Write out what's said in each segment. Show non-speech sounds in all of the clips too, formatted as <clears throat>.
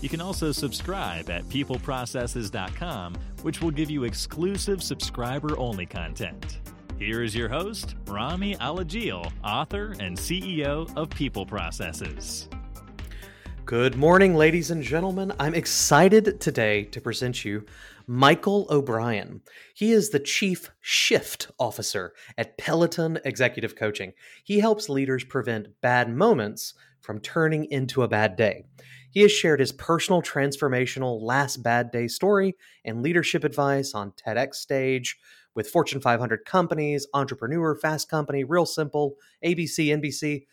You can also subscribe at peopleprocesses.com, which will give you exclusive subscriber only content. Here is your host, Rami Alajil, author and CEO of People Processes. Good morning, ladies and gentlemen. I'm excited today to present you Michael O'Brien. He is the Chief Shift Officer at Peloton Executive Coaching. He helps leaders prevent bad moments from turning into a bad day. He has shared his personal transformational last bad day story and leadership advice on TEDx stage with Fortune 500 companies, Entrepreneur, Fast Company, Real Simple, ABC, NBC.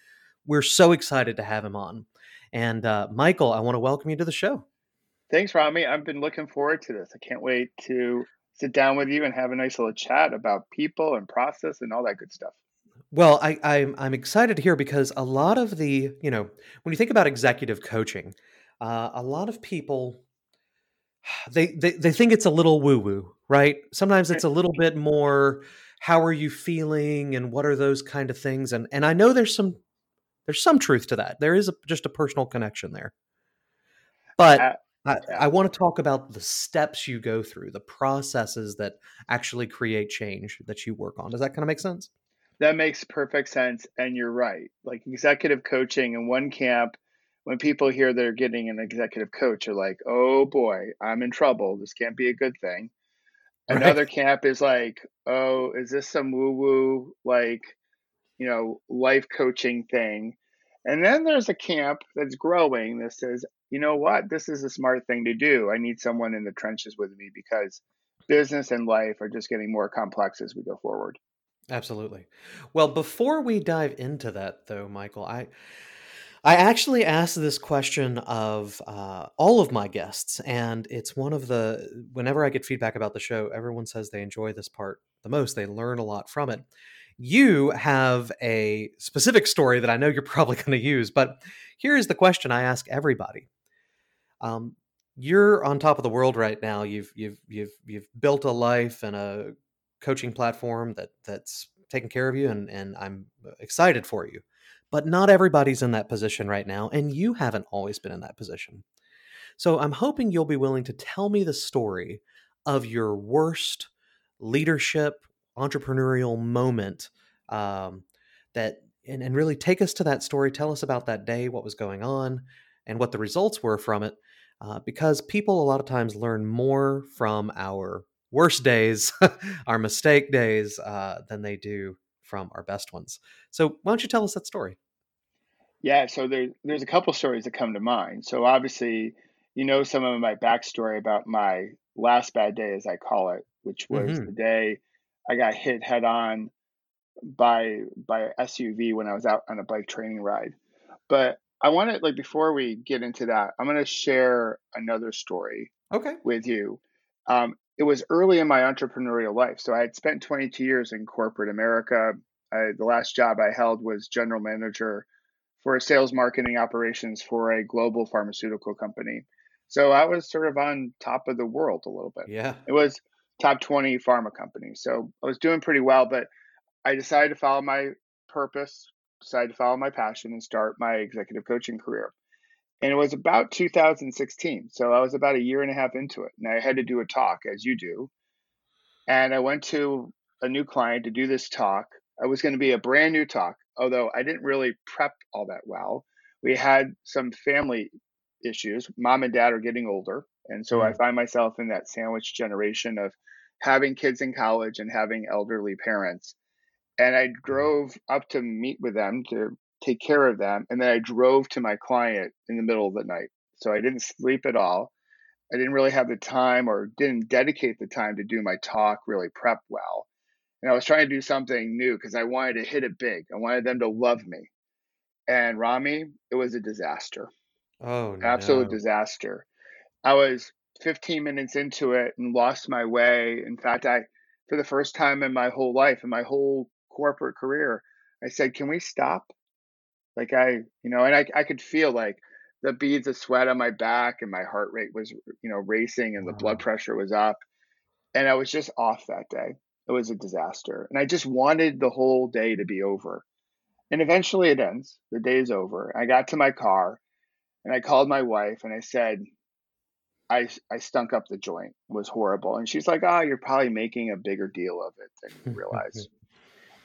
We're so excited to have him on. And uh, Michael, I want to welcome you to the show. Thanks, Rami. I've been looking forward to this. I can't wait to sit down with you and have a nice little chat about people and process and all that good stuff. Well, I, I'm I'm excited to hear because a lot of the you know when you think about executive coaching, uh, a lot of people <sighs> they, they they think it's a little woo woo, right? Sometimes it's a little bit more. How are you feeling, and what are those kind of things? And and I know there's some there's some truth to that. There is a, just a personal connection there, but. Uh, I, I want to talk about the steps you go through, the processes that actually create change that you work on. Does that kind of make sense? That makes perfect sense. And you're right. Like executive coaching in one camp, when people hear they're getting an executive coach, are like, oh boy, I'm in trouble. This can't be a good thing. Right. Another camp is like, oh, is this some woo woo, like, you know, life coaching thing? And then there's a camp that's growing that says, you know what, this is a smart thing to do. I need someone in the trenches with me because business and life are just getting more complex as we go forward. Absolutely. Well, before we dive into that, though, Michael, I I actually asked this question of uh, all of my guests, and it's one of the whenever I get feedback about the show, everyone says they enjoy this part the most. They learn a lot from it. You have a specific story that I know you're <laughs> probably going to use, but here is the question I ask everybody. Um, you're on top of the world right now. You've you've you've you've built a life and a coaching platform that that's taking care of you and and I'm excited for you. But not everybody's in that position right now and you haven't always been in that position. So I'm hoping you'll be willing to tell me the story of your worst leadership entrepreneurial moment um, that and, and really take us to that story tell us about that day what was going on and what the results were from it uh, because people a lot of times learn more from our worst days, <laughs> our mistake days, uh, than they do from our best ones. So, why don't you tell us that story? Yeah, so there, there's a couple stories that come to mind. So, obviously, you know some of my backstory about my last bad day, as I call it, which was mm-hmm. the day I got hit head on by by an SUV when I was out on a bike training ride. But I want to like before we get into that, I'm going to share another story okay with you. Um, it was early in my entrepreneurial life. So I had spent 22 years in corporate America. I, the last job I held was general manager for sales marketing operations for a global pharmaceutical company. So I was sort of on top of the world a little bit. Yeah. It was top 20 pharma companies. So I was doing pretty well, but I decided to follow my purpose, decided to follow my passion and start my executive coaching career. And it was about 2016. So I was about a year and a half into it. And I had to do a talk, as you do. And I went to a new client to do this talk. It was going to be a brand new talk, although I didn't really prep all that well. We had some family issues. Mom and dad are getting older. And so mm. I find myself in that sandwich generation of having kids in college and having elderly parents. And I drove up to meet with them to take care of them. And then I drove to my client in the middle of the night. So I didn't sleep at all. I didn't really have the time or didn't dedicate the time to do my talk, really prep well. And I was trying to do something new because I wanted to hit it big. I wanted them to love me. And Rami, it was a disaster. Oh, no. Absolute disaster. I was 15 minutes into it and lost my way. In fact, I, for the first time in my whole life, in my whole corporate career, I said, "Can we stop?" Like I, you know, and I, I could feel like the beads of sweat on my back and my heart rate was, you know, racing and the blood pressure was up, and I was just off that day. It was a disaster, and I just wanted the whole day to be over. And eventually, it ends. The day is over. I got to my car, and I called my wife, and I said, I, I stunk up the joint. It was horrible. And she's like, oh, you're probably making a bigger deal of it than you <laughs> realize.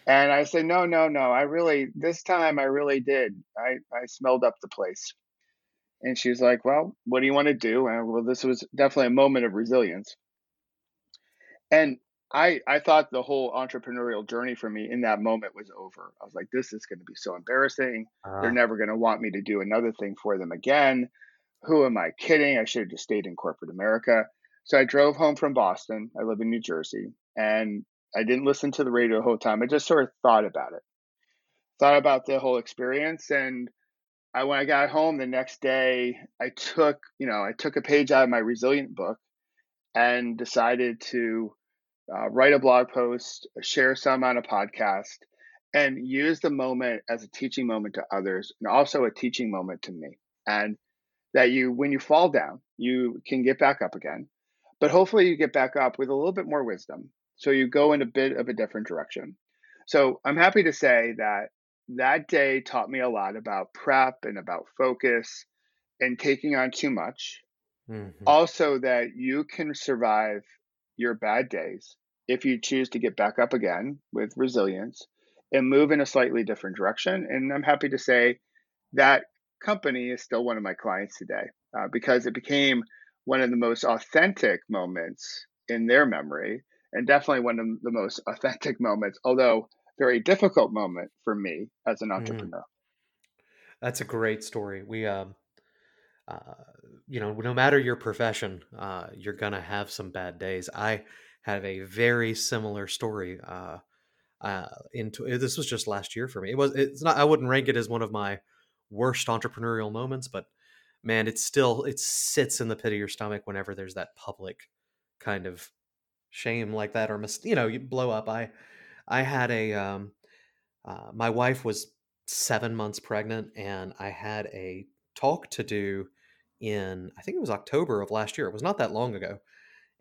And I said, no, no, no. I really, this time I really did. I, I smelled up the place. And she's like, well, what do you want to do? And well, this was definitely a moment of resilience. And I, I thought the whole entrepreneurial journey for me in that moment was over. I was like, this is going to be so embarrassing. Uh, They're never going to want me to do another thing for them again who am I kidding? I should have just stayed in corporate America. So I drove home from Boston. I live in New Jersey. And I didn't listen to the radio the whole time. I just sort of thought about it, thought about the whole experience. And I, when I got home the next day, I took, you know, I took a page out of my resilient book and decided to uh, write a blog post, share some on a podcast, and use the moment as a teaching moment to others and also a teaching moment to me. And that you, when you fall down, you can get back up again. But hopefully, you get back up with a little bit more wisdom. So you go in a bit of a different direction. So I'm happy to say that that day taught me a lot about prep and about focus and taking on too much. Mm-hmm. Also, that you can survive your bad days if you choose to get back up again with resilience and move in a slightly different direction. And I'm happy to say that company is still one of my clients today uh, because it became one of the most authentic moments in their memory and definitely one of the most <laughs> authentic moments although very difficult moment for me as an mm-hmm. entrepreneur mm. that's a great story we um uh, you know no matter your profession uh, you're gonna have some bad days i have a very similar story uh, uh, into this was just last year for me. It was it's not I wouldn't rank it as one of my worst entrepreneurial moments, but man, it still it sits in the pit of your stomach whenever there's that public kind of shame like that or mis- you know you blow up. I I had a um, uh, my wife was seven months pregnant, and I had a talk to do in I think it was October of last year. It was not that long ago,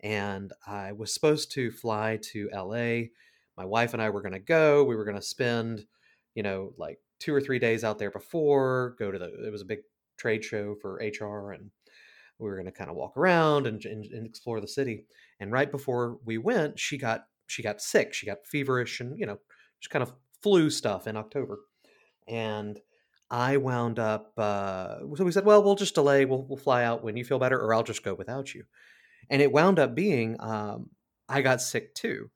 and I was supposed to fly to L.A. My wife and I were going to go. We were going to spend, you know, like two or three days out there before, go to the, it was a big trade show for HR and we were going to kind of walk around and, and, and, explore the city. And right before we went, she got, she got sick. She got feverish and, you know, just kind of flu stuff in October. And I wound up, uh, so we said, well, we'll just delay. We'll, we'll fly out when you feel better, or I'll just go without you. And it wound up being, um, I got sick too.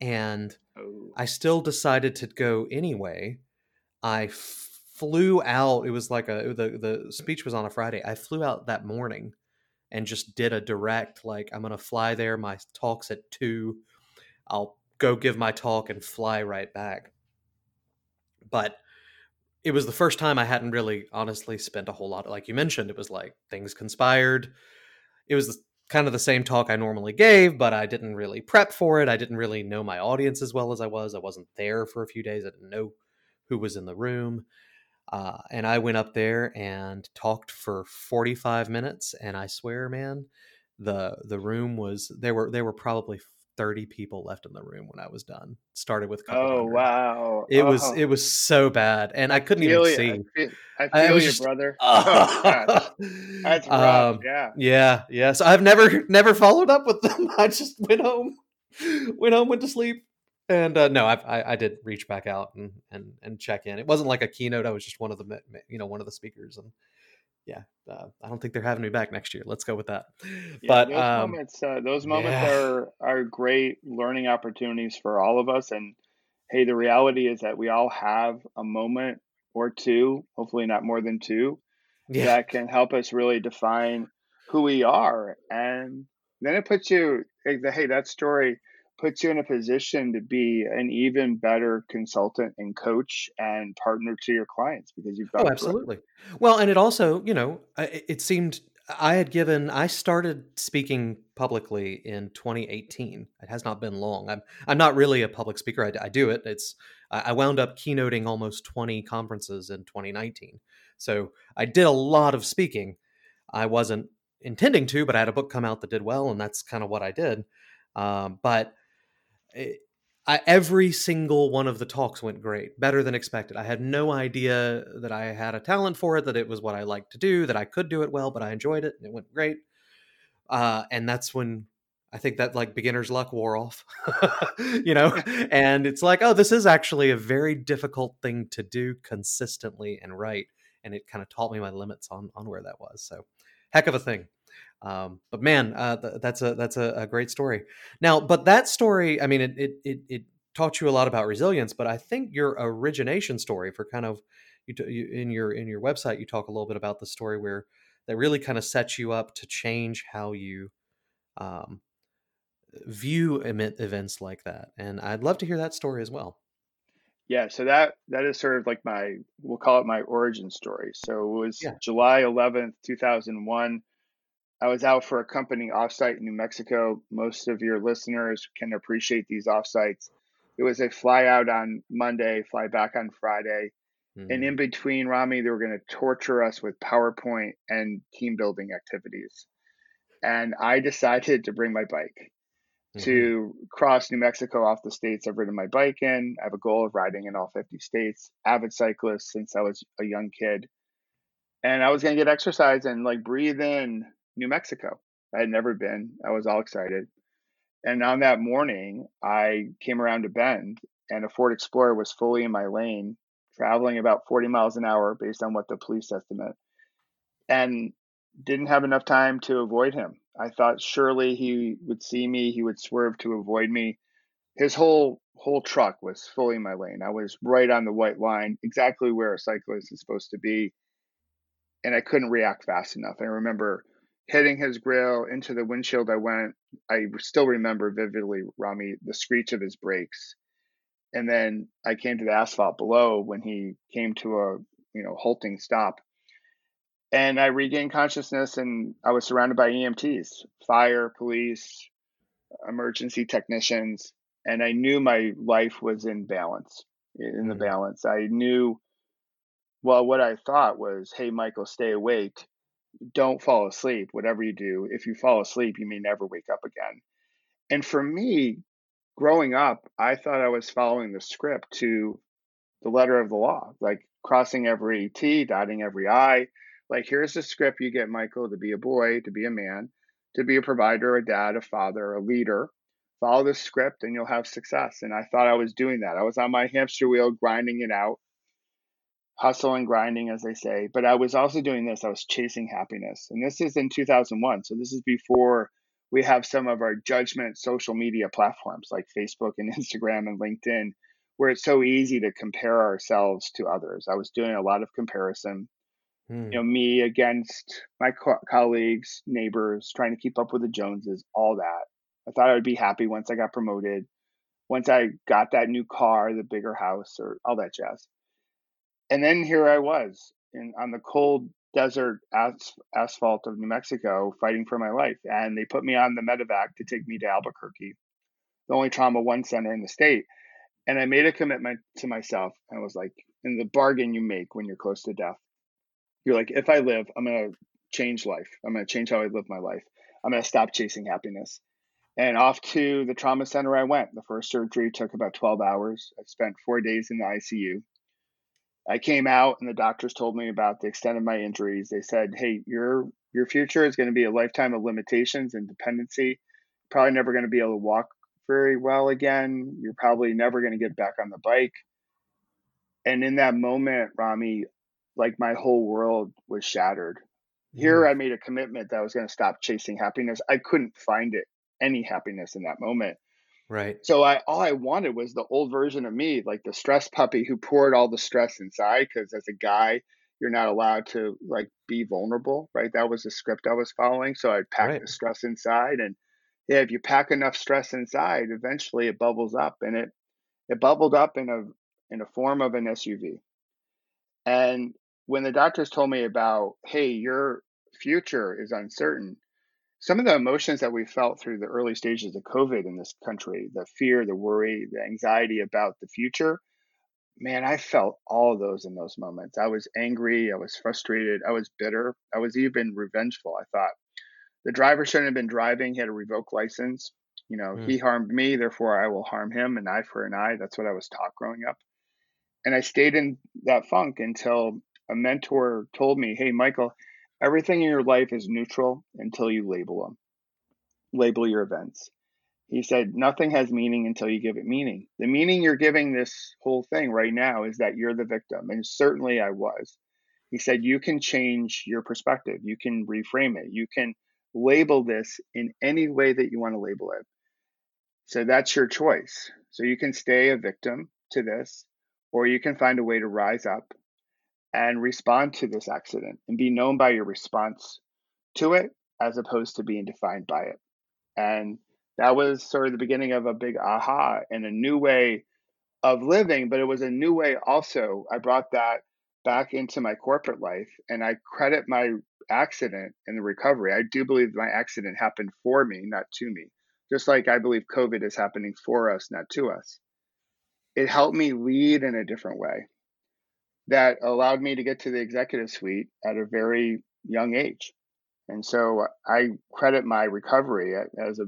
And oh. I still decided to go anyway I flew out. It was like a the the speech was on a Friday. I flew out that morning and just did a direct like I'm gonna fly there. My talk's at two. I'll go give my talk and fly right back. But it was the first time I hadn't really honestly spent a whole lot. Like you mentioned, it was like things conspired. It was kind of the same talk I normally gave, but I didn't really prep for it. I didn't really know my audience as well as I was. I wasn't there for a few days. I didn't know who was in the room. Uh, and I went up there and talked for 45 minutes. And I swear, man, the the room was there were there were probably 30 people left in the room when I was done. Started with oh hundred. wow, it oh. was it was so bad, and I couldn't even see. I feel, I feel I you, just, brother. <laughs> Oh, That's rough. Um, yeah, yeah, yeah. So I've never <laughs> never followed up with them. <laughs> I just went home, went home, went to sleep, and uh, no, I, I, I did reach back out and, and and check in. It wasn't like a keynote. I was just one of the you know one of the speakers, and yeah, uh, I don't think they're having me back next year. Let's go with that. Yeah, but those um, moments, uh, those moments yeah. are are great learning opportunities for all of us. And hey, the reality is that we all have a moment or two, hopefully not more than two, yeah. that can help us really define who we are. And then it puts you, hey, that story puts you in a position to be an even better consultant and coach and partner to your clients because you've got oh absolutely well and it also you know it seemed I had given I started speaking publicly in 2018. It has not been long. I'm I'm not really a public speaker. I, I do it. It's I wound up keynoting almost 20 conferences in 2019. So I did a lot of speaking. I wasn't intending to, but I had a book come out that did well, and that's kind of what I did. Um, but it, I, every single one of the talks went great, better than expected. I had no idea that I had a talent for it, that it was what I liked to do, that I could do it well, but I enjoyed it and it went great. Uh, and that's when I think that like beginner's luck wore off, <laughs> you know, and it's like, oh, this is actually a very difficult thing to do consistently and right. And it kind of taught me my limits on on where that was. So, heck of a thing. Um, but man, uh, th- that's a that's a, a, great story. Now, but that story, I mean, it, it, it it taught you a lot about resilience. But I think your origination story for kind of you, t- you in your in your website, you talk a little bit about the story where that really kind of sets you up to change how you um, view events like that. And I'd love to hear that story as well. Yeah, so that that is sort of like my we'll call it my origin story. So it was yeah. July 11th, 2001. I was out for a company offsite in New Mexico. Most of your listeners can appreciate these offsites. It was a fly out on Monday, fly back on Friday. Mm-hmm. And in between, Rami, they were going to torture us with PowerPoint and team building activities. And I decided to bring my bike mm-hmm. to cross New Mexico off the states I've ridden my bike in. I have a goal of riding in all 50 states, avid cyclist since I was a young kid. And I was going to get exercise and like breathe in New Mexico. I had never been. I was all excited. And on that morning, I came around a bend and a Ford Explorer was fully in my lane, traveling about 40 miles an hour based on what the police estimate, and didn't have enough time to avoid him. I thought surely he would see me, he would swerve to avoid me. His whole whole truck was fully in my lane. I was right on the white line, exactly where a cyclist is supposed to be, and I couldn't react fast enough. I remember hitting his grill into the windshield I went. I still remember vividly, Rami, the screech of his brakes. And then I came to the asphalt below when he came to a you know halting stop. And I regained consciousness and I was surrounded by EMTs, fire, police, emergency technicians, and I knew my life was in balance, in the mm-hmm. balance. I knew well what I thought was, hey Michael, stay awake don't fall asleep, whatever you do. If you fall asleep, you may never wake up again. And for me, growing up, I thought I was following the script to the letter of the law, like crossing every T, dotting every I. Like, here's the script you get, Michael, to be a boy, to be a man, to be a provider, a dad, a father, a leader. Follow the script and you'll have success. And I thought I was doing that. I was on my hamster wheel, grinding it out hustle and grinding, as they say. But I was also doing this, I was chasing happiness. And this is in 2001. So this is before we have some of our judgment social media platforms like Facebook and <laughs> Instagram and LinkedIn, where it's so easy to compare ourselves to others. I was doing a lot of comparison. Hmm. You know, me against my co- colleagues, neighbors, trying to keep up with the Joneses, all that. I thought I would be happy once I got promoted, once I got that new car, the bigger house, or all that jazz and then here I was in on the cold desert as, asphalt of New Mexico fighting for my life. And they put me on the medevac to take me to Albuquerque, the only trauma one center in the state. And I made a commitment to myself. I was like, in the bargain you make when you're close to death, you're like, if I live, I'm going to change life. I'm going to change how I live my life. I'm going to stop chasing happiness. And off to the trauma center I went. The first surgery took about 12 hours. I spent four days in the ICU. I came out and the doctors told me about the extent of my injuries. They said, "Hey, your your future is going to be a lifetime of limitations and dependency. Probably never going to be able to walk very well again. You're probably never going to get back on the bike." And in that moment, Rami, like my whole world was shattered. Here, mm. I made a commitment that I was going to stop chasing happiness. I couldn't find it any happiness in that moment. Right. So I all I wanted was the old version of me, like the stress puppy who poured all the stress inside. Because as a guy, you're not allowed to like be vulnerable, right? That was the script I was following. So I'd pack right. the stress inside, and yeah, if you pack enough stress inside, eventually it bubbles up, and it it bubbled up in a in a form of an SUV. And when the doctors told me about, hey, your future is uncertain, some of the emotions that we felt through the early stages of COVID in this country, the fear, the worry, the anxiety about the future, man, I felt all of those in those moments. I was angry, I was frustrated, I was bitter, I was even revengeful. I thought the driver shouldn't have been driving, he had a revoked license. You know, mm. he harmed me, therefore I will harm him, an eye for an eye. That's what I was taught growing up. And I stayed in that funk until a mentor told me, Hey, Michael, everything in your life is neutral until you label them, label your events. He said, Nothing has meaning until you give it meaning. The meaning you're giving this whole thing right now is that you're the victim. And certainly I was. He said, You can change your perspective, you can reframe it, you can label this in any way that you want to label it. So that's your choice. So you can stay a victim to this, or you can find a way to rise up and respond to this accident and be known by your response to it as opposed to being defined by it. And that was sort of the beginning of a big aha and a new way of living, but it was a new way also. I brought that back into my corporate life and I credit my accident and the recovery. I do believe my accident happened for me, not to me. Just like I believe COVID is happening for us, not to us. It helped me lead in a different way that allowed me to get to the executive suite at a very young age. And so I credit my recovery as a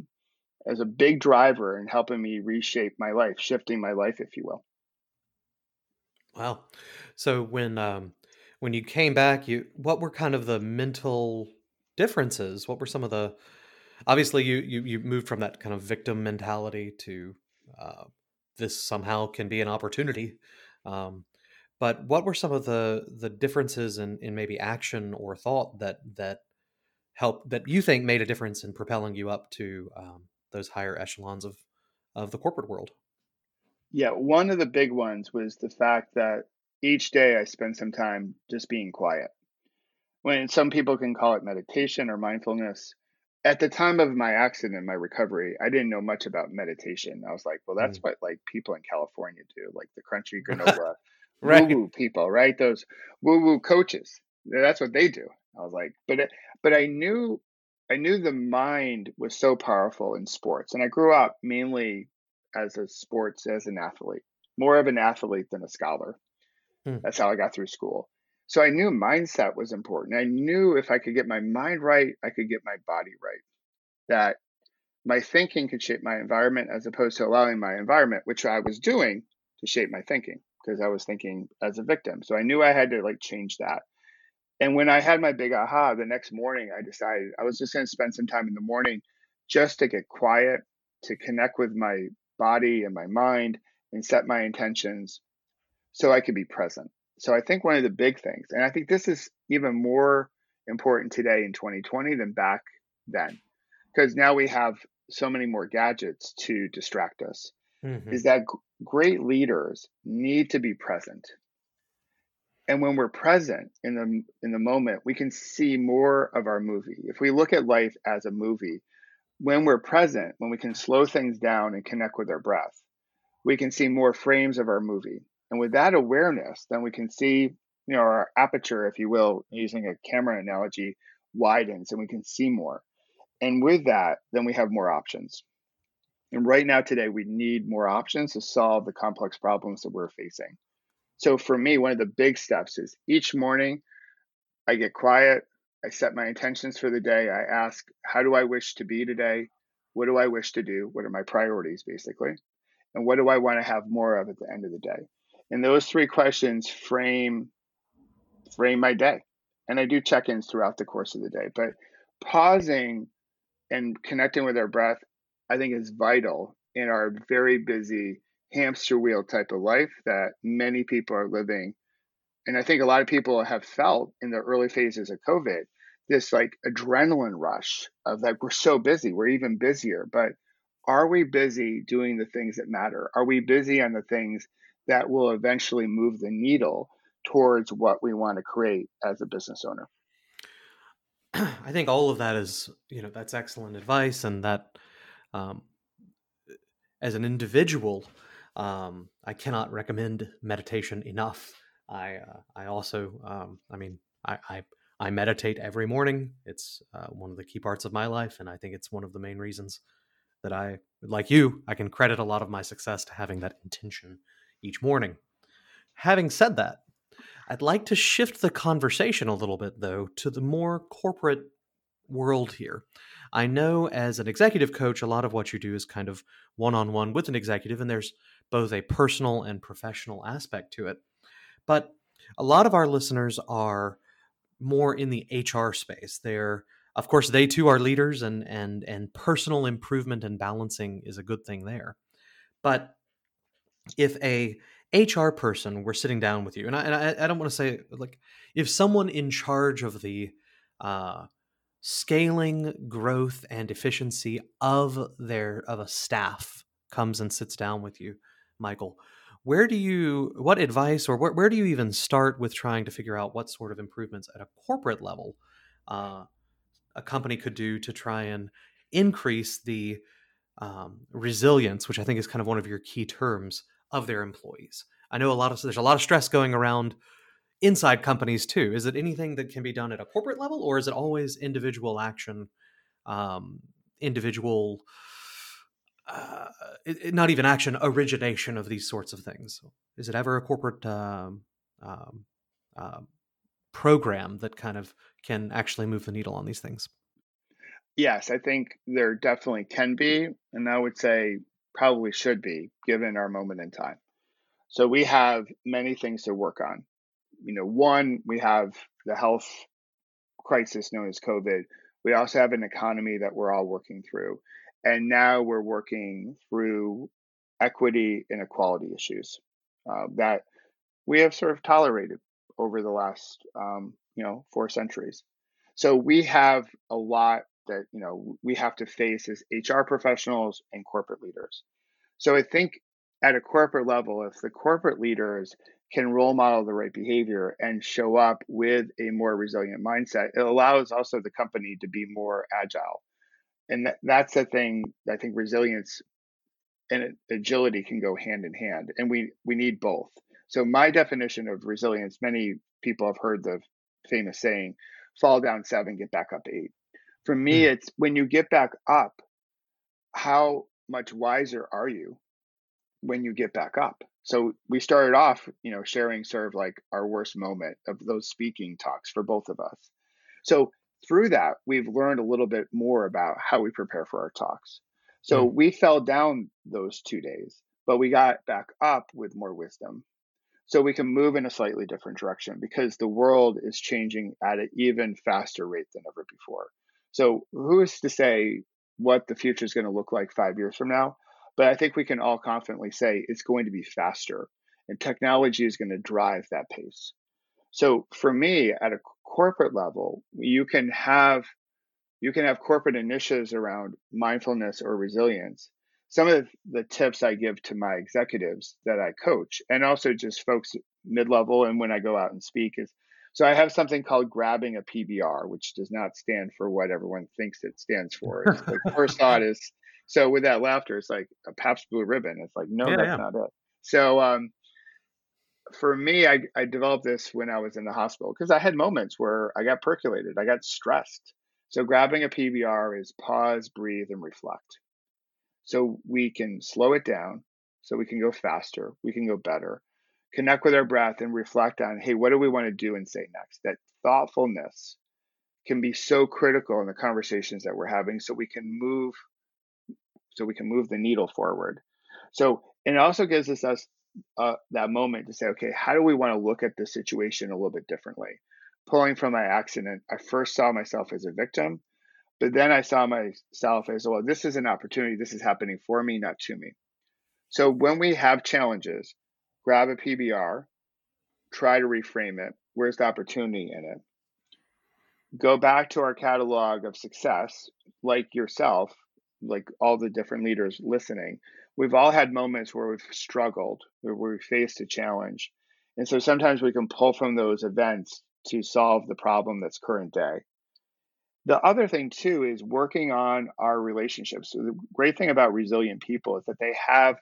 as a big driver in helping me reshape my life, shifting my life, if you will. Wow. So when um, when you came back, you what were kind of the mental differences? What were some of the obviously you you you moved from that kind of victim mentality to uh, this somehow can be an opportunity. Um, but what were some of the the differences in, in maybe action or thought that that helped that you think made a difference in propelling you up to um, those higher echelons of of the corporate world? Yeah, one of the big ones was the fact that each day I spend some time just being quiet. When some people can call it meditation or mindfulness, at the time of my accident, my recovery, I didn't know much about meditation. I was like, well, that's mm. what like people in California do, like the crunchy <laughs> granola right. woo woo people, right? Those woo woo coaches. That's what they do. I was like, but it, but I knew I knew the mind was so powerful in sports, and I grew up mainly as a sports as an athlete, more of an athlete than a scholar. Hmm. That's how I got through school. So I knew mindset was important. I knew if I could get my mind right, I could get my body right. That my thinking could shape my environment as opposed to allowing my environment, which I was doing, to shape my thinking because I was thinking as a victim. So I knew I had to like change that. And when I had my big aha the next morning, I decided I was just going to spend some time in the morning just to get quiet, to connect with my body and my mind and set my intentions so I could be present. So I think one of the big things, and I think this is even more important today in 2020 than back then, because now we have so many more gadgets to distract us, mm-hmm. is that great leaders need to be present. And when we're present in the in the moment, we can see more of our movie. If we look at life as a movie, when we're present, when we can slow things down and connect with our breath, we can see more frames of our movie. And with that awareness, then we can see, you know, our aperture, if you will, using a camera analogy, widens and we can see more. And with that, then we have more options. And right now, today, we need more options to solve the complex problems that we're facing. So, for me, one of the big steps is each morning I get quiet, I set my intentions for the day, I ask, How do I wish to be today? What do I wish to do? What are my priorities, basically? And what do I want to have more of at the end of the day? And those three questions frame frame my day. And I do check-ins throughout the course of the day, but pausing and connecting with our breath I think is vital in our very busy hamster wheel type of life that many people are living. And I think a lot of people have felt in the early phases of COVID this like adrenaline rush of like we're so busy, we're even busier. But are we busy doing the things that matter? Are we busy on the things that will eventually move the needle towards what we want to create as a business owner? <clears throat> I think all of that is, you know, that's excellent advice and that um, as an individual, um, I cannot recommend meditation enough. I uh, I also um, I mean I, I, I meditate every morning. It's uh, one of the key parts of my life, and I think it's one of the main reasons that I, like you, I can credit a lot of my success to having that intention each morning. Having said that, I'd like to shift the conversation a little bit, though, to the more corporate world here. I know as an executive coach, a lot of what you do is kind of one on one with an executive, and there's both a personal and professional aspect to it. But a lot of our listeners are more in the HR space. They're of course they too are leaders and and and personal improvement and balancing is a good thing there. But if a HR person were sitting down with you, and I, and I, I don't want to say like if someone in charge of the uh, scaling growth and efficiency of their of a staff comes and sits down with you, Michael, where do you what advice or where, where do you even start with trying to figure out what sort of improvements at a corporate level uh, a company could do to try and increase the um, resilience which i think is kind of one of your key terms of their employees? I know a lot of there's a lot of stress going around inside companies too is it anything that can be done at a corporate level or is it always individual action um, individual uh, it, not even action origination of these sorts of things? Is it ever a corporate um, um, uh, program that kind of can actually move the needle on these things? Yes i think there definitely can be and i would say probably should be given our moment in time. So we have many things to work on you know one we have the health crisis known as covid. We also have an economy that we're all working through. And now we're working through equity and equality issues uh, that we have sort of tolerated over the last um, you know four centuries. So we have a lot that you know we have to face as hr professionals and corporate leaders. So i think at a corporate level if the corporate leaders can role model the right behavior and show up with a more resilient mindset. It allows also the company to be more agile. And that, that's the thing i think resilience and agility can go hand in hand and we we need both. So my definition of resilience many people have heard the famous saying fall down seven get back up eight. For me mm. it's when you get back up how much wiser are you when you get back up so we started off you know sharing sort of like our worst moment of those speaking talks for both of us so through that, we've learned a little bit more about how we prepare for our talks. So mm. we fell down those two days, but we got back up with more wisdom. So we can move in a slightly different direction because the world is changing at an even faster rate than ever before. So who is to say what the future is going to look like five years from now? But I think we can all confidently say it's going to be faster and technology is going to drive that pace. So for me, at a corporate level, you can have you can have corporate initiatives around mindfulness or resilience. Some of the tips I give to my executives that I coach, and also just folks mid level, and when I go out and speak, is so I have something called grabbing a PBR, which does not stand for what everyone thinks it stands for. the first <laughs> thought is so with that laughter, it's like a Pabst Blue Ribbon. It's like no, yeah, that's yeah. not it. So um, for me, I, I developed this when I was in the hospital because I had moments where I got percolated, I got stressed. So grabbing a PBR is pause, breathe, and reflect. So we can slow it down, so we can go faster, we can go better, connect with our breath, and reflect on, hey, what do we want to do and say next? That thoughtfulness can be so critical in the conversations that we're having, so we can move, so we can move the needle forward. So and it also gives us us uh, that moment to say, okay, how do we want to look at the situation a little bit differently? Pulling from my accident, I first saw myself as a victim, but then I saw myself as, well, this is an opportunity. This is happening for me, not to me. So when we have challenges, grab a PBR, try to reframe it. Where's the opportunity in it? Go back to our catalog of success, like yourself, like all the different leaders listening, we've all had moments where we've struggled, where we faced a challenge. And so sometimes we can pull from those events to solve the problem that's current day. The other thing, too, is working on our relationships. So, the great thing about resilient people is that they have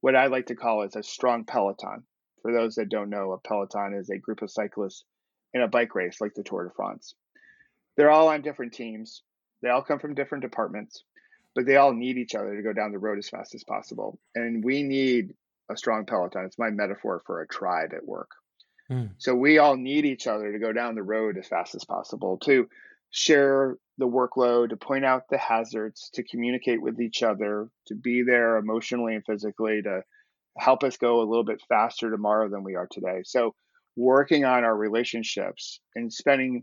what I like to call is a strong peloton. For those that don't know, a peloton is a group of cyclists in a bike race like the Tour de France. They're all on different teams. They all come from different departments, but they all need each other to go down the road as fast as possible. And we need a strong peloton. It's my metaphor for a tribe at work. Mm. So we all need each other to go down the road as fast as possible to share the workload, to point out the hazards, to communicate with each other, to be there emotionally and physically to help us go a little bit faster tomorrow than we are today. So working on our relationships and spending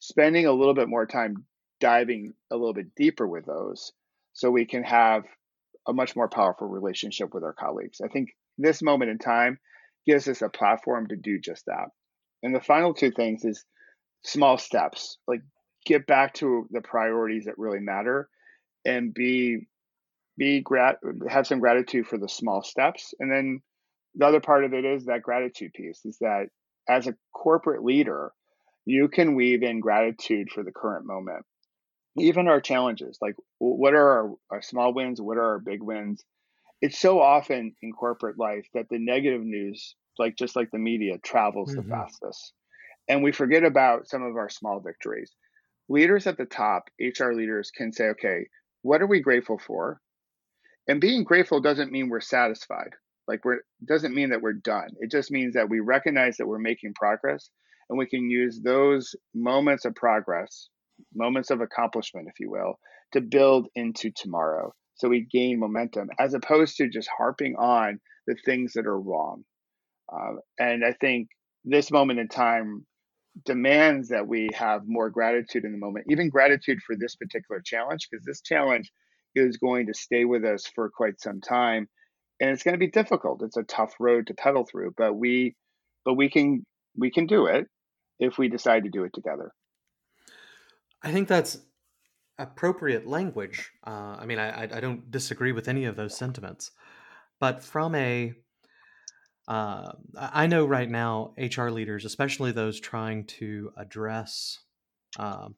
spending a little bit more time diving a little bit deeper with those so we can have a much more powerful relationship with our colleagues. I think this moment in time gives us a platform to do just that. And the final two things is small steps, like get back to the priorities that really matter and be be grat have some gratitude for the small steps. And then the other part of it is that gratitude piece is that as a corporate leader, you can weave in gratitude for the current moment. Even our challenges, like what are our, our small wins, what are our big wins? It's so often in corporate life that the negative news, like just like the media, travels mm-hmm. the fastest. And we forget about some of our small victories. Leaders at the top, HR leaders can say, okay, what are we grateful for? And being grateful doesn't mean we're satisfied. Like we're doesn't mean that we're done. It just means that we recognize that we're making progress and we can use those moments of progress, moments of accomplishment, if you will, to build into tomorrow. So we gain momentum as opposed to just harping on the things that are wrong. Uh, and I think this moment in time demands that we have more gratitude in the moment, even gratitude for this particular challenge, because this challenge is going to stay with us for quite some time and it's going to be difficult it's a tough road to pedal through but we but we can we can do it if we decide to do it together. I think that's appropriate language. Uh, I mean, I, I don't disagree with any of those sentiments, but from a uh, I know right now HR leaders, especially those trying to address. Uh,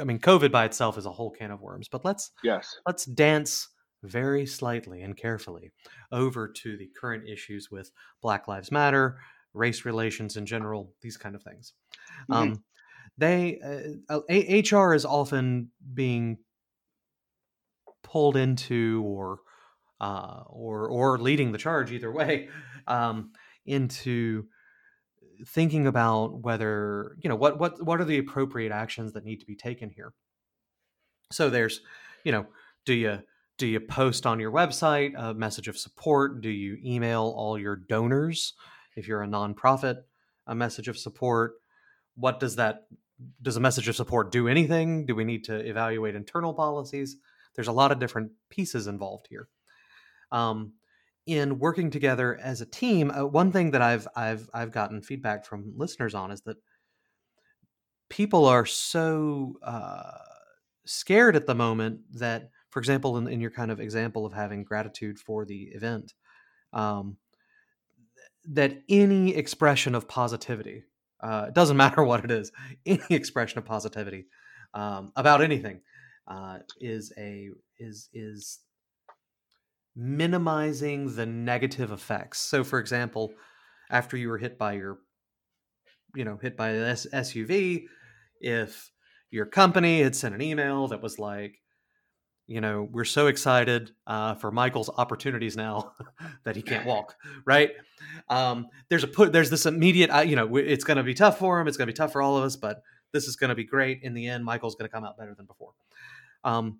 I mean, COVID by itself is a whole can of worms, but let's yes let's dance very slightly and carefully over to the current issues with Black Lives Matter, race relations in general, these kind of things. Mm-hmm. Um, they uh, HR is often being pulled into or uh, or or leading the charge either way <laughs> um, into thinking about whether you know what what what are the appropriate actions that need to be taken here. So there's you know do you do you post on your website a message of support? Do you email all your donors? if you're a nonprofit, a message of support. What does that does a message of support do anything? Do we need to evaluate internal policies? There's a lot of different pieces involved here. Um, in working together as a team, uh, one thing that I've I've I've gotten feedback from listeners on is that people are so uh, scared at the moment that, for example, in, in, your kind of example of having gratitude for the event, um, that any expression of positivity, uh, it doesn't <laughs> matter what it is, any expression of positivity um, about anything uh, is a is is minimizing the negative effects. So, for example, after you were hit by your, you know, hit by an SUV, if your company had sent an email that was like, you know, we're so excited uh, for Michael's opportunities now <laughs> that he can't <laughs> walk. Right? Um, there's a put. There's this immediate. Uh, you know, it's going to be tough for him. It's going to be tough for all of us, but this is going to be great. In the end, Michael's going to come out better than before. Um,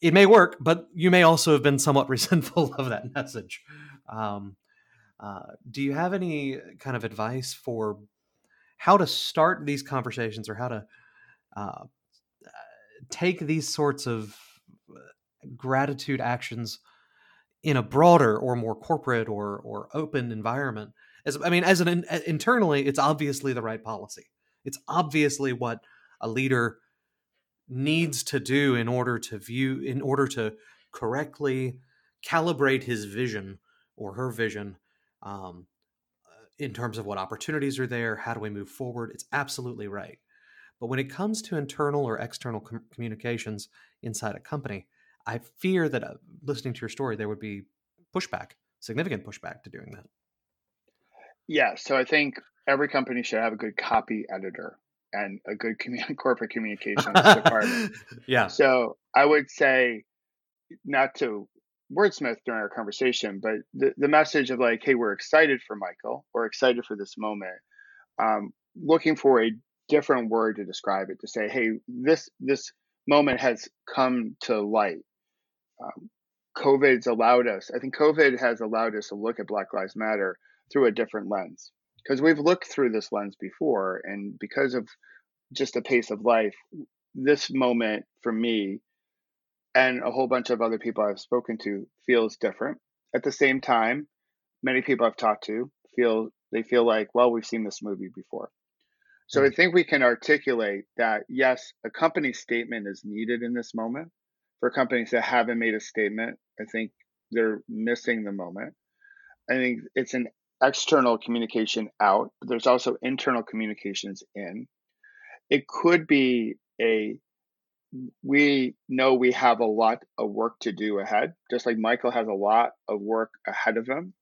it may work, but you may also have been somewhat <laughs> resentful of that message. Um, uh, do you have any kind of advice for how to start these conversations or how to uh, take these sorts of gratitude actions in a broader or more corporate or or open environment. As i mean as an internally it's obviously the right policy. It's obviously what a leader needs to do in order to view in order to correctly calibrate his vision or her vision um, uh, in terms of what opportunities are there how do we move forward? It's absolutely right. But when it comes to internal or external com- communications inside a company I fear that uh, listening to your story, there would be pushback, significant pushback to doing that. Yeah, so I think every company should have a good copy editor and a good commun- <laughs> corporate communications department. <laughs> yeah. So I would say, not to wordsmith during our conversation, but the, the message of like, hey, we're excited for Michael or excited for this moment, um, looking for a different word to describe it to say, hey, this this moment has come to light. Um, COVID's allowed us. I think COVID has allowed us to look at Black Lives Matter through a different lens because we've looked through this lens before, and because of just the pace of life, this moment for me and a whole bunch of other people I've spoken to feels different. At the same time, many people I've talked to feel they feel like, well, we've seen this movie before. So I think we can articulate that yes, a company statement is needed in this moment. For companies that haven't made a statement, I think they're missing the moment. I think it's an external communication out, but there's also internal communications in. It could be a we know we have a lot of work to do ahead, just like Michael has a lot of work ahead of him.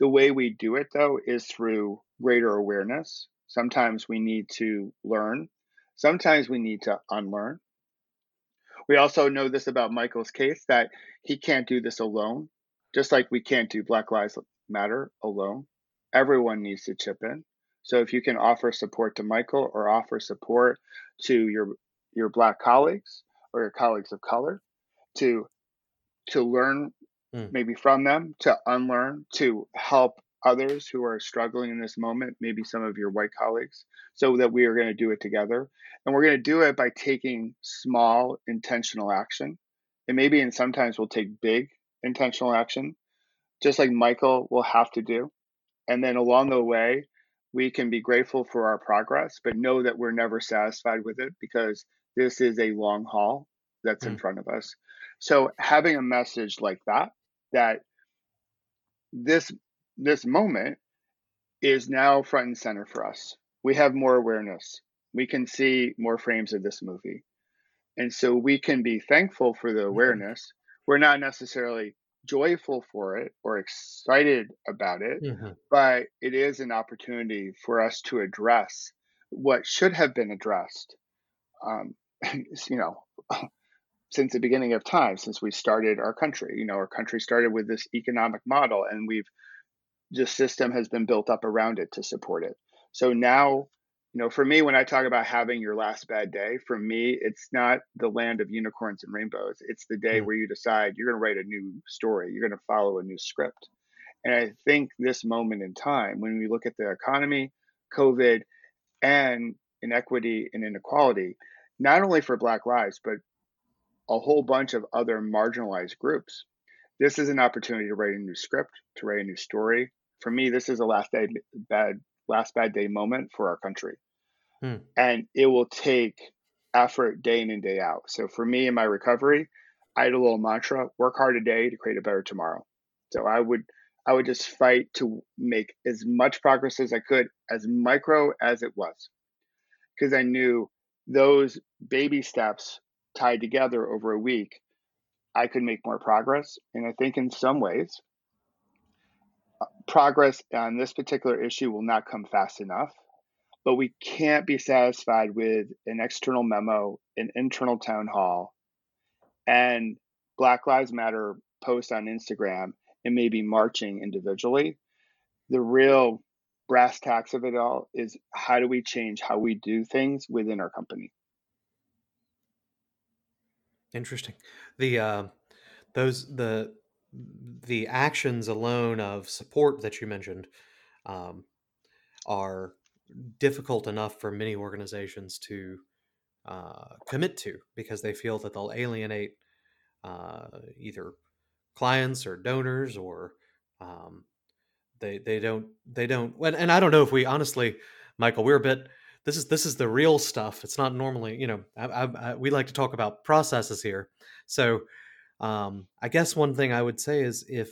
The way we do it, though, is through greater awareness. Sometimes we need to learn, sometimes we need to unlearn. We also know this about Michael's case that he can't do this alone, just like we can't do Black Lives Matter alone. Everyone needs to chip in. So if you can offer support to Michael or offer support to your your black colleagues or your colleagues of color to to learn mm. maybe from them to unlearn to help others who are struggling in this moment maybe some of your white colleagues so that we are going to do it together and we're going to do it by taking small intentional action and maybe and sometimes we'll take big intentional action just like michael will have to do and then along the way we can be grateful for our progress but know that we're never satisfied with it because this is a long haul that's mm. in front of us. So having a message like that, that this this moment is now front and center for us. We have more awareness. We can see more frames of this movie. And so we can be thankful for the awareness. Mm-hmm. We're not necessarily joyful for it or excited about it, mm-hmm. but it is an opportunity for us to address what should have been addressed um, <laughs> you know, <laughs> since the beginning of time, since we started our country. You know, our country started with this economic model, and we've the system has been built up around it to support it. So now, you know, for me, when I talk about having your last bad day, for me, it's not the land of unicorns and rainbows. It's the day mm-hmm. where you decide you're going to write a new story, you're going to follow a new script. And I think this moment in time, when we look at the economy, COVID, and inequity and inequality, not only for Black Lives, but a whole bunch of other marginalized groups. This is an opportunity to write a new script, to write a new story. For me, this is a last day bad last bad day moment for our country. Hmm. And it will take effort day in and day out. So for me in my recovery, I had a little mantra, work hard today to create a better tomorrow. So I would I would just fight to make as much progress as I could, as micro as it was. Because I knew those baby steps tied together over a week, I could make more progress. And I think in some ways, progress on this particular issue will not come fast enough. But we can't be satisfied with an external memo, an internal town hall, and Black Lives Matter post on Instagram and maybe marching individually. The real brass tacks of it all is how do we change how we do things within our company interesting the uh, those the the actions alone of support that you mentioned um, are difficult enough for many organizations to uh, commit to because they feel that they'll alienate uh, either clients or donors or um, they they don't they don't and, and I don't know if we honestly, Michael, we're a bit this is this is the real stuff. It's not normally, you know, I, I, I, we like to talk about processes here. So, um, I guess one thing I would say is if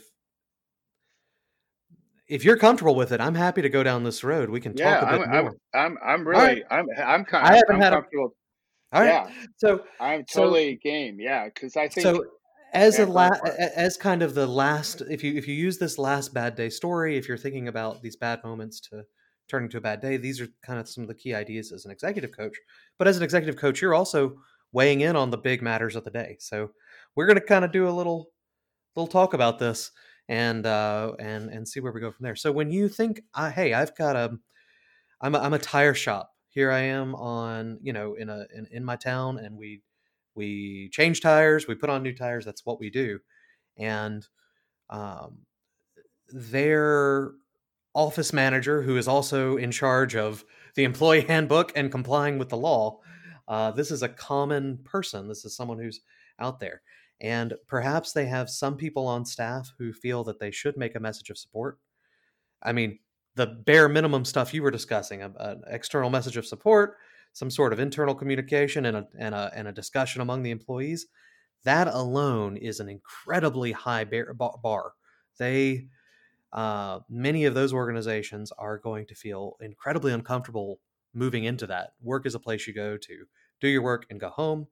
if you're comfortable with it, I'm happy to go down this road. We can talk yeah, a bit I'm, more. I'm I'm really right. I'm I'm kind of I haven't I'm had comfortable. A, all right. Yeah. So I'm totally so, game. Yeah, because I think so. as a la- as kind of the last if you if you use this last bad day story if you're thinking about these bad moments to turning to a bad day these are kind of some of the key ideas as an executive coach but as an executive coach you're also weighing in on the big matters of the day so we're going to kind of do a little little talk about this and uh and and see where we go from there. So when you think uh, hey i've got a i'm a, I'm a tire shop. Here i am on you know in a in, in my town and we we change tires we put on new tires that's what we do. And um, their office manager who is also in charge of the employee <laughs> handbook and complying with the law uh, this is a common person. This is someone who's out there and perhaps they have some people on staff who feel that they should make a message of support i mean the bare minimum stuff you were discussing an external message of support some sort of internal communication and a, and a, and a discussion among the employees, that alone is an incredibly high bar. They, uh, many of those organizations are going to feel incredibly uncomfortable moving into that. Work is a place you go to do your work and go home.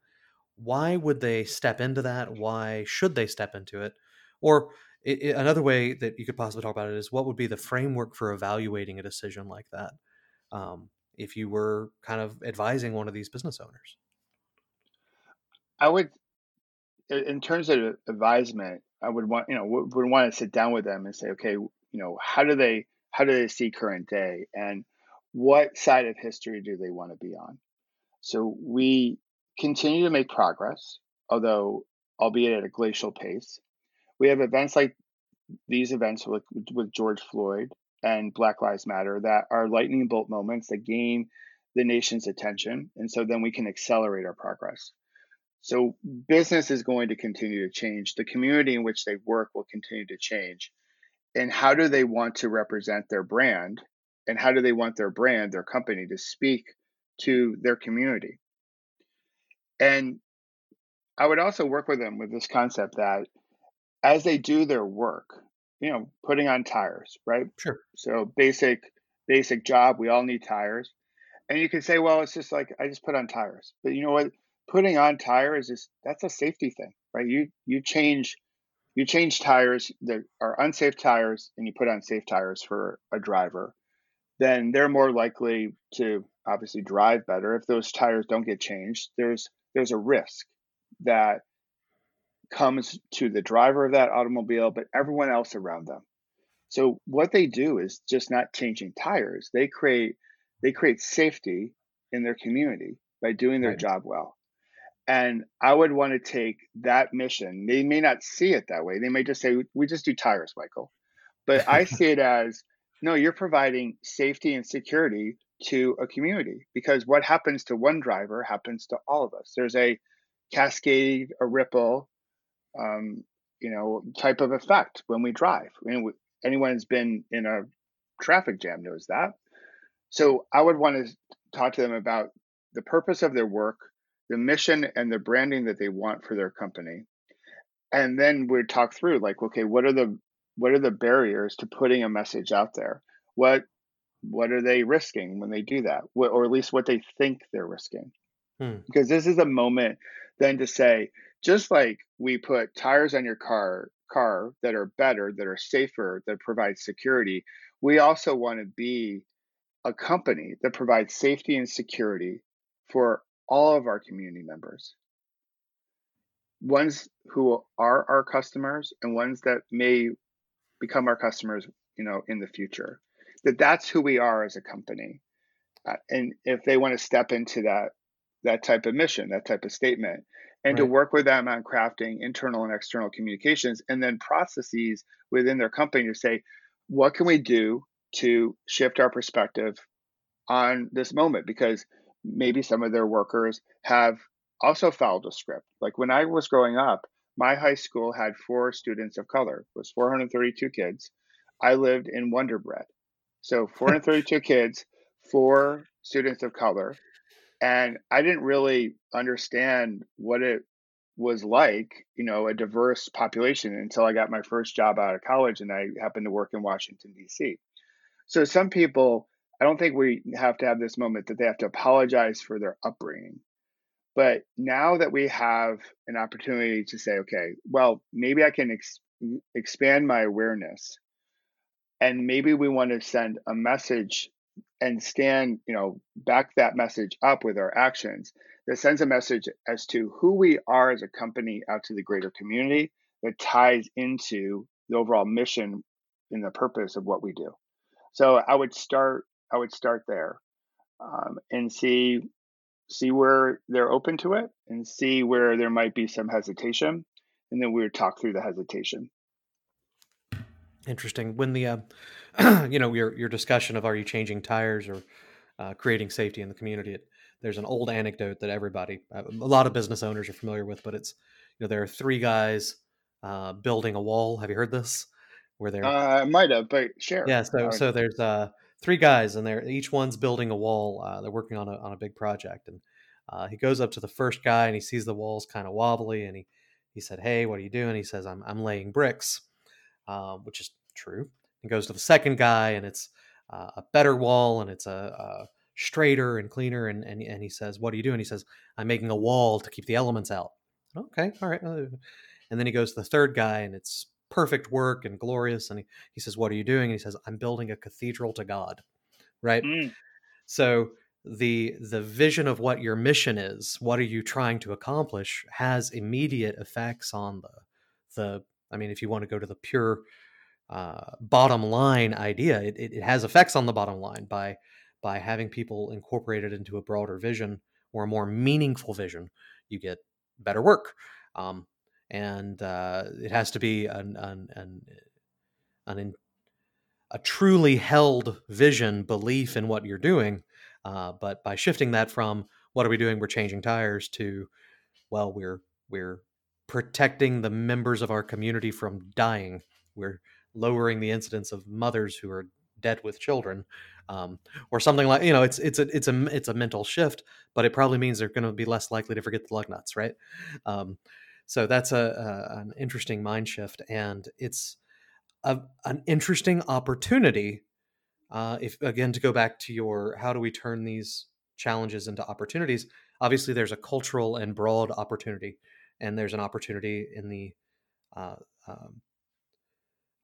Why would they step into that? Why should they step into it? Or it, it, another way that you could possibly talk about it is what would be the framework for evaluating a decision like that? Um, if you were kind of advising one of these business owners? I would, in terms of advisement, I would want you know would, want to sit down with them and say, okay, you know, how do they how do they see current day and what side of history do they want to be on? So we continue to make progress, although albeit at a glacial pace. We have events like these events with, with George Floyd and Black Lives Matter that are lightning bolt moments that gain the nation's attention. And so then we can accelerate our progress. So business is going to continue to change. The community in which they work will continue to change. And how do they want to represent their brand? And how do they want their brand, their company, to speak to their community? And I would also work with them with this concept that as they do their work, you know, putting on tires, right? Sure. So basic, basic job. We all need tires. And you can say, well, it's just like I just put on tires. But you know what? Putting on tires is that's a safety thing, right? You you change you change tires that are unsafe tires and you put on safe tires for a driver, then they're more likely to obviously drive better. If those tires don't get changed, there's there's a risk that comes to the driver of that automobile, but everyone else around them. So what they do is just not changing tires. They create they create safety in their community by doing their right. job well. And I would want to take that mission. They may not see it that way. They may just say, "We just do tires, Michael." But I <laughs> see it as, no, you're providing safety and security to a community because what happens to one driver happens to all of us. There's a cascade, a ripple um, you know, type of effect when we drive. I mean, anyone who's been in a traffic jam knows that. So I would want to talk to them about the purpose of their work, the mission and the branding that they want for their company. And then we'd talk through like, okay, what are the what are the barriers to putting a message out there? What what are they risking when they do that? What, or at least what they think they're risking. Hmm. Because this is a moment then to say, just like we put tires on your car car that are better that are safer that provide security we also want to be a company that provides safety and security for all of our community members ones who are our customers and ones that may become our customers you know in the future that that's who we are as a company. Uh, and if they want to step into that that type of mission that type of statement and right. to work with them on crafting internal and external communications and then processes within their company to say what can we do to shift our perspective on this moment? Because maybe some of their workers have also followed a script. Like when i was growing up my high school had four students of color. It was 432 kids. I lived in wonder bread so 432 kids four students of color and I didn't really understand what it was like, you know, a diverse population until I got my first job out of college and I happened to work in Washington, D.C. So some people, I don't think we have to have this moment that they have to apologize for their upbringing. But now that we have an opportunity to say, okay, well, maybe I can ex- expand my awareness, and maybe we want to send a message and stand, you know, back that message up with our actions that sends a message as to who we are as a company out to the greater community that ties into the overall mission and the purpose of what we do. So I would start I would start there um, and see see where they're open to it and see where there might be some hesitation, and then we would talk through the hesitation. Interesting. When the, uh, <clears throat> you know, your your discussion of are you changing tires or uh, creating safety in the community, it, there's an old anecdote that everybody, uh, a lot of business owners are familiar with, but it's, you know, there are three guys uh, building a wall. Have you heard this? Where they're, uh, I might have, but share. Yeah. So so there's uh three guys, and they're each one's building a wall. Uh, they're working on a on a big project, and uh, he goes up to the first guy and he sees the walls kind of wobbly, and he he said, "Hey, what are you doing?" He says, "I'm I'm laying bricks," uh, which is true. He goes to the second guy, and it's uh, a better wall, and it's a, a straighter and cleaner, and, and and he says, "What are you doing?" He says, "I'm making a wall to keep the elements out." Okay, all right. And then he goes to the third guy, and it's perfect work and glorious. And he, he says, What are you doing? And he says, I'm building a cathedral to God. Right. Mm. So the the vision of what your mission is what are you trying to accomplish has immediate effects on the the i mean if you want to go to the pure uh, bottom line idea it, it, has effects on the bottom line by by having people incorporated into a broader vision or a more meaningful vision you get better work um, and uh, it has to be an, an, an, an a truly held vision belief in what you're doing uh, but by shifting that from what are we doing? We're changing tires to, well, we're we're protecting the members of our community from dying. We're lowering the incidence of mothers who are dead with children, um, or something like you know. It's it's a it's a it's a mental shift, but it probably means they're going to be less likely to forget the lug nuts, right? Um, so that's a, a, an interesting mind shift, and it's a, an interesting opportunity uh, if again to go back to your how do we turn these challenges into opportunities? Obviously, there's a cultural and broad opportunity, and there's an opportunity in the uh, um,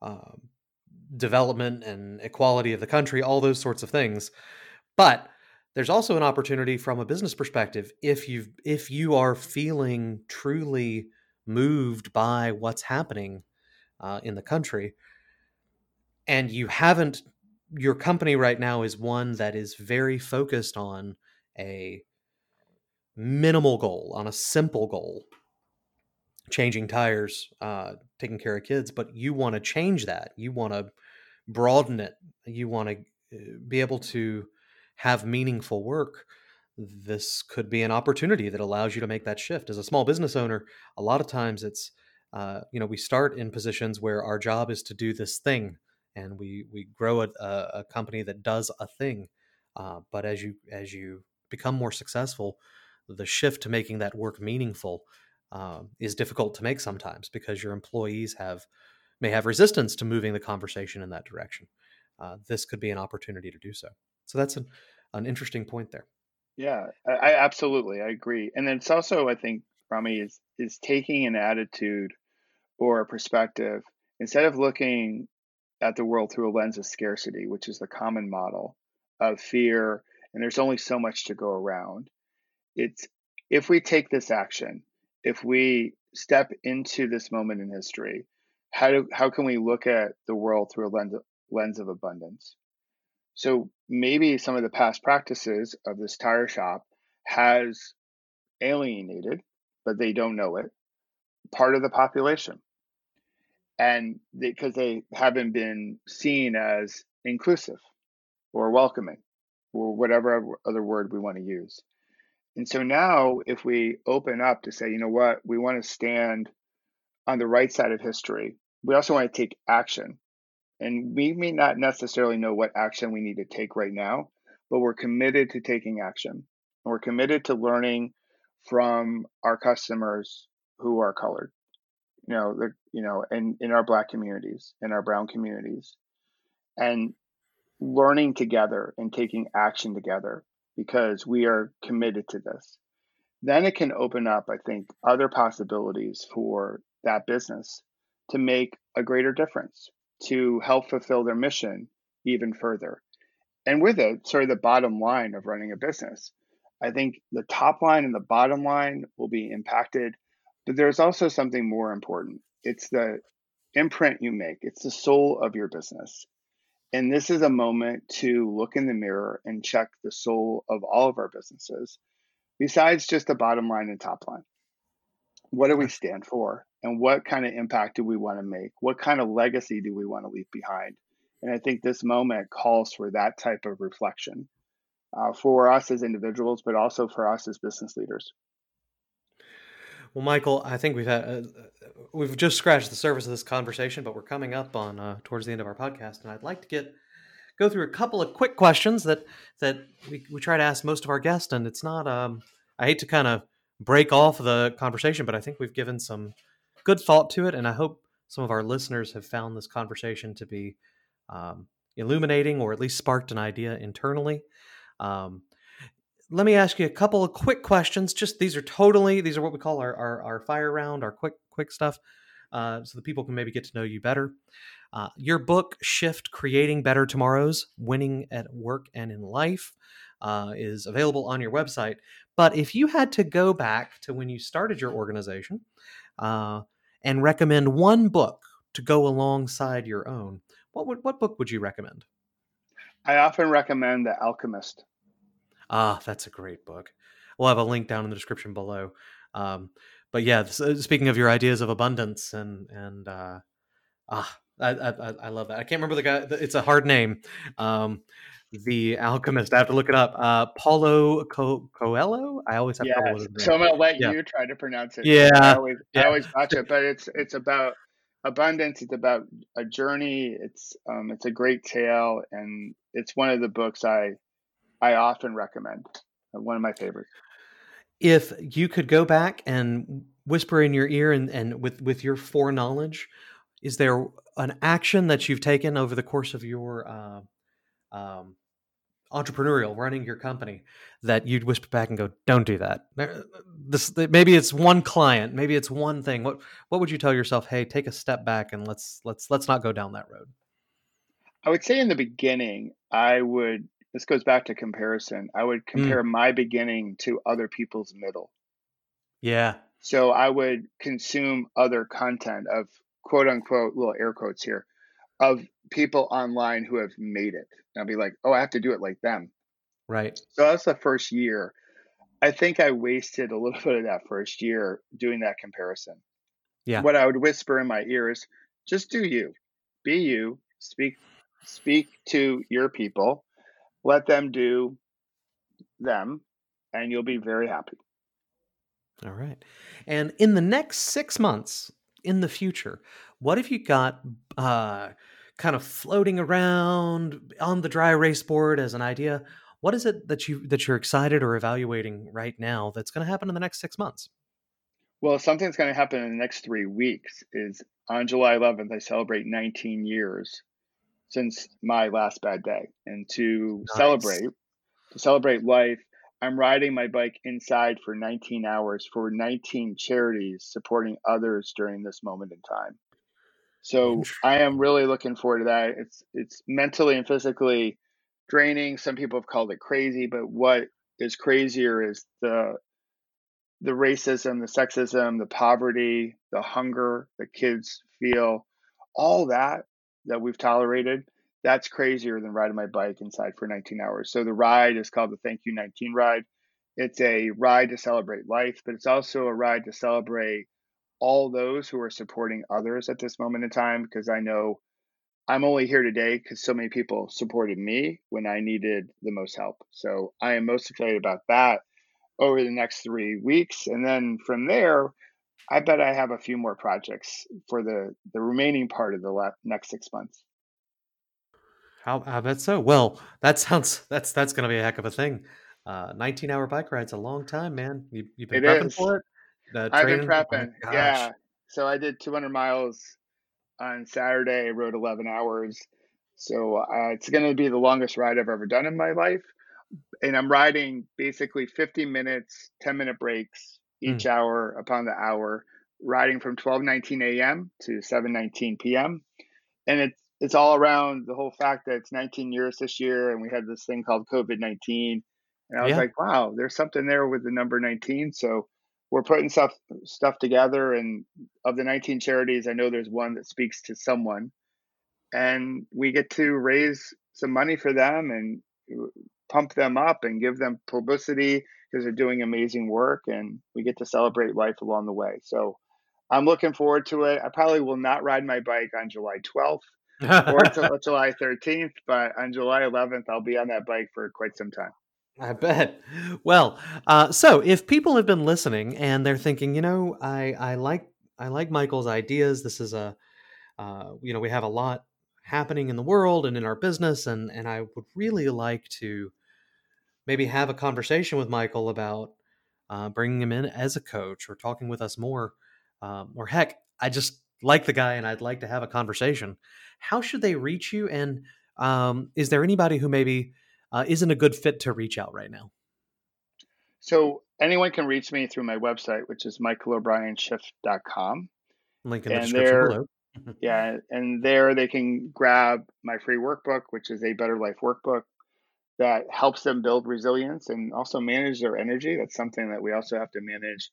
um, development and equality of the country, all those sorts of things. But there's also an opportunity from a business perspective if you if you are feeling truly moved by what's happening uh, in the country and you haven't your company right now is one that is very focused on a minimal goal, on a simple goal, changing tires, uh, taking care of kids, but you want to change that. You want to broaden it. You want to uh, be able to have meaningful work. This could be an opportunity that allows you to make that shift. As a small business owner, a lot of times it's, uh, you know, we start in positions where our job is to do this thing and we we grow a, a company that does a thing. Uh, but as you as you become more successful, the shift to making that work meaningful uh, is difficult to make sometimes because your employees have may have resistance to moving the conversation in that direction. Uh, this could be an opportunity to do so. So that's an, an interesting point there. Yeah, I, I absolutely I agree. And then it's also I think Rami is is taking an attitude or a perspective instead of looking at the world through a lens of scarcity, which is the common model of fear, and there's only so much to go around. It's if we take this action, if we step into this moment in history, how do, how can we look at the world through a lens lens of abundance? So maybe some of the past practices of this tire shop has alienated, but they don't know it, part of the population and because they, they haven't been seen as inclusive or welcoming or whatever other word we want to use. And so now, if we open up to say, you know what, we want to stand on the right side of history, we also want to take action. And we may not necessarily know what action we need to take right now, but we're committed to taking action. And we're committed to learning from our customers who are colored you know the you know and in our black communities in our brown communities and learning together and taking action together because we are committed to this then it can open up, I think, other possibilities for that business to make a greater difference, to help fulfill their mission even further. And with it, sort of the bottom line of running a business. I think the top line and the bottom line will be impacted, but there's also something more important. It's the imprint you make, it's the soul of your business. And this is a moment to look in the mirror and check the soul of all of our businesses, besides just the bottom line and top line. What do we stand for? And what kind of impact do we want to make? What kind of legacy do we want to leave behind? And I think this moment calls for that type of reflection uh, for us as individuals, but also for us as business leaders. Well, Michael, I think we've had uh, we've just scratched the surface of this conversation, but we're coming up on uh, towards the end of our podcast, and I'd like to get go through a couple of quick questions that that we, we try to ask most of our guests, and it's not. Um, I hate to kind of break off the conversation, but I think we've given some good thought to it, and I hope some of our listeners have found this conversation to be um, illuminating or at least sparked an idea internally. Um, let me ask you a couple of quick questions. Just these are totally these are what we call our our, our fire round, our quick quick stuff, uh, so the people can maybe get to know you better. Uh, your book, Shift: Creating Better Tomorrows, Winning at Work and in Life, uh, is available on your website. But if you had to go back to when you started your organization uh, and recommend one book to go alongside your own, what would what book would you recommend? I often recommend The Alchemist. Ah, that's a great book. We'll have a link down in the description below. Um, but yeah, uh, speaking of your ideas of abundance and and uh, ah, I, I, I love that. I can't remember the guy. It's a hard name. Um, the Alchemist. I have to look it up. Uh, Paulo Co- Coelho. I always have yes. trouble with it. So I'm gonna let yeah. you try to pronounce it. Yeah, I always, yeah. I always watch it, but it's it's about abundance. It's about a journey. It's um, it's a great tale, and it's one of the books I I often recommend. Uh, one of my favorites. If you could go back and whisper in your ear, and, and with with your foreknowledge, is there an action that you've taken over the course of your uh, um, entrepreneurial running your company that you'd whisper back and go, "Don't do that." This maybe it's one client, maybe it's one thing. What what would you tell yourself? Hey, take a step back and let's let's let's not go down that road. I would say in the beginning, I would this goes back to comparison. I would mm. compare mm. my beginning to other people's middle. Yeah. So I would consume other content of quote unquote little air quotes here of people online who have made it. And I'll be like, oh, I have to do it like them. Right. So that's the first year. I think I wasted a little <laughs> bit of that first year doing that comparison. Yeah. What I would whisper in my ear is just do you. Be you. Speak speak to your people let them do them, and you'll be very happy. All right. And in the next six months, in the future, what have you got uh, kind of floating around on the dry erase board as an idea? What is it that you that you're excited or evaluating right now that's going to happen in the next six months? Well, something's going to happen in the next three weeks. Is on July 11th, I celebrate 19 years since my last bad day. And to nice. celebrate, to celebrate life, I'm riding my bike inside for 19 hours for 19 charities supporting others during this moment in time. So I am really looking forward to that. It's it's mentally and physically draining. Some people have called it crazy, but what is crazier is the the racism, the sexism, the poverty, the hunger that kids feel, all that that we've tolerated, that's crazier than riding my bike inside for 19 hours. So the ride is called the Thank You 19 ride. It's a ride to celebrate life, but it's also a ride to celebrate all those who are supporting others at this moment in time because I know I'm only here today because so many people supported me when I needed the most help. So I am most excited about that over the next three weeks. And then from there, I bet I have a few more projects for the the remaining part of the next six months. How I bet so. Well, that sounds that's that's going to be a heck of a thing. Uh, 19 hour bike ride's a long time, man. You, have been it prepping is. for it. Uh, I've been prepping. Oh yeah. So I did 200 miles on Saturday. I rode 11 hours. So uh, it's going to be the longest ride I've ever done in my life. and I'm riding basically 50 minutes, 10 minute breaks each mm. hour upon the hour, riding from 12:19 a.m. to 7:19 p.m. And it's it's all around the whole fact that it's 19 years this year, and we had this thing called COVID-19, and I was yeah. like, wow, there's something there with the number 19. So we're putting stuff stuff together, and of the 19 charities, I know there's one that speaks to someone, and we get to raise some money for them and pump them up and give them publicity because they're doing amazing work and we get to celebrate life along the way. So I'm looking forward to it. I probably will not ride my bike on July 12th or <laughs> until July 13th, but on July 11th, I'll be on that bike for quite some time. I bet. Well, uh, so if people have been listening and they're thinking, you know, I, I like I like Michael's ideas. This is a, uh, you know, we have a lot happening in the world and in our business, and and I would really like to maybe have a conversation with Michael about uh, bringing him in as a coach or talking with us more. Um, or heck, I just like the guy and I'd like to have a conversation. How should they reach you? And um, is there anybody who maybe uh, isn't a good fit to reach out right now? So anyone can reach me through my website, which is michaelobrienshift.com. Link in the and description below. Yeah, and there they can grab my free workbook, which is a Better Life workbook that helps them build resilience and also manage their energy. That's something that we also have to manage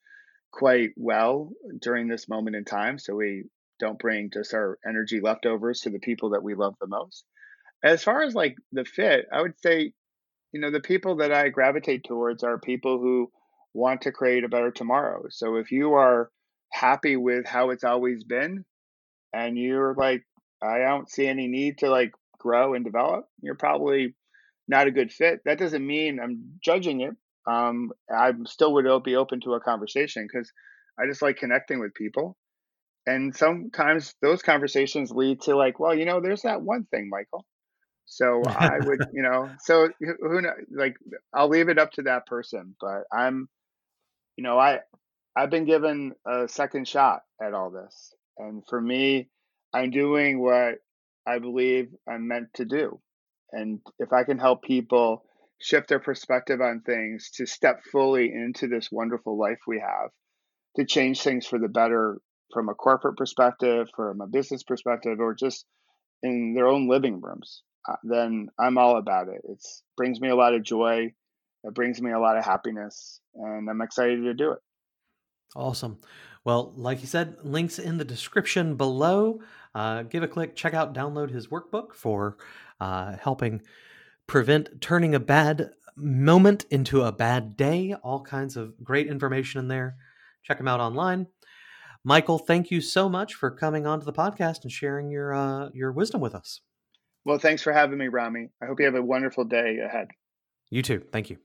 quite well during this moment in time. So we don't bring just our energy leftovers to the people that we love the most. As far as like the fit, I would say, you know, the people that I gravitate towards are people who want to create a better tomorrow. So if you are happy with how it's always been and you're like, I don't see any need to like grow and develop, you're probably not a good fit, that doesn't mean I'm judging it. Um, I still would be open to a conversation because I just like connecting with people. And sometimes those conversations lead to like, well, you know, there's that one thing, Michael. So I would, <laughs> you know, so who know, like I'll leave it up to that person. But I'm, you know, I I've been given a second shot at all this, and for me, I'm doing what I believe I'm meant to do. And if I can help people shift their perspective on things to step fully into this wonderful life we have, to change things for the better from a corporate perspective, from a business perspective, or just in their own living rooms, uh, then I'm all about it. It brings me a lot of joy. It brings me a lot of happiness, and I'm excited to do it. Awesome. Well, like you said, links in the description below. Uh, give a click, check out, download his workbook for uh, helping prevent turning a bad moment into a bad day. All kinds of great information in there. Check him out online. Michael, thank you so much for coming onto the podcast and sharing your uh, your wisdom with us. Well, thanks for having me, Rami. I hope you have a wonderful day ahead. You too. Thank you.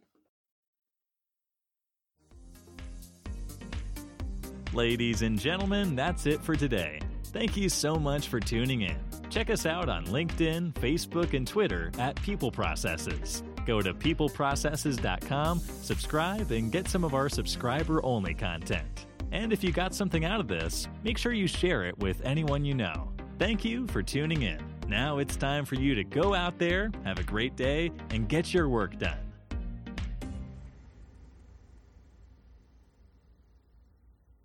Ladies and gentlemen, that's it for today. Thank you so much for tuning in. Check us out on LinkedIn, Facebook, and Twitter at People Processes. Go to peopleprocesses.com, subscribe, and get some of our subscriber only content. And if you got something out of this, make sure you share it with anyone you know. Thank you for tuning in. Now it's time for you to go out there, have a great day, and get your work done.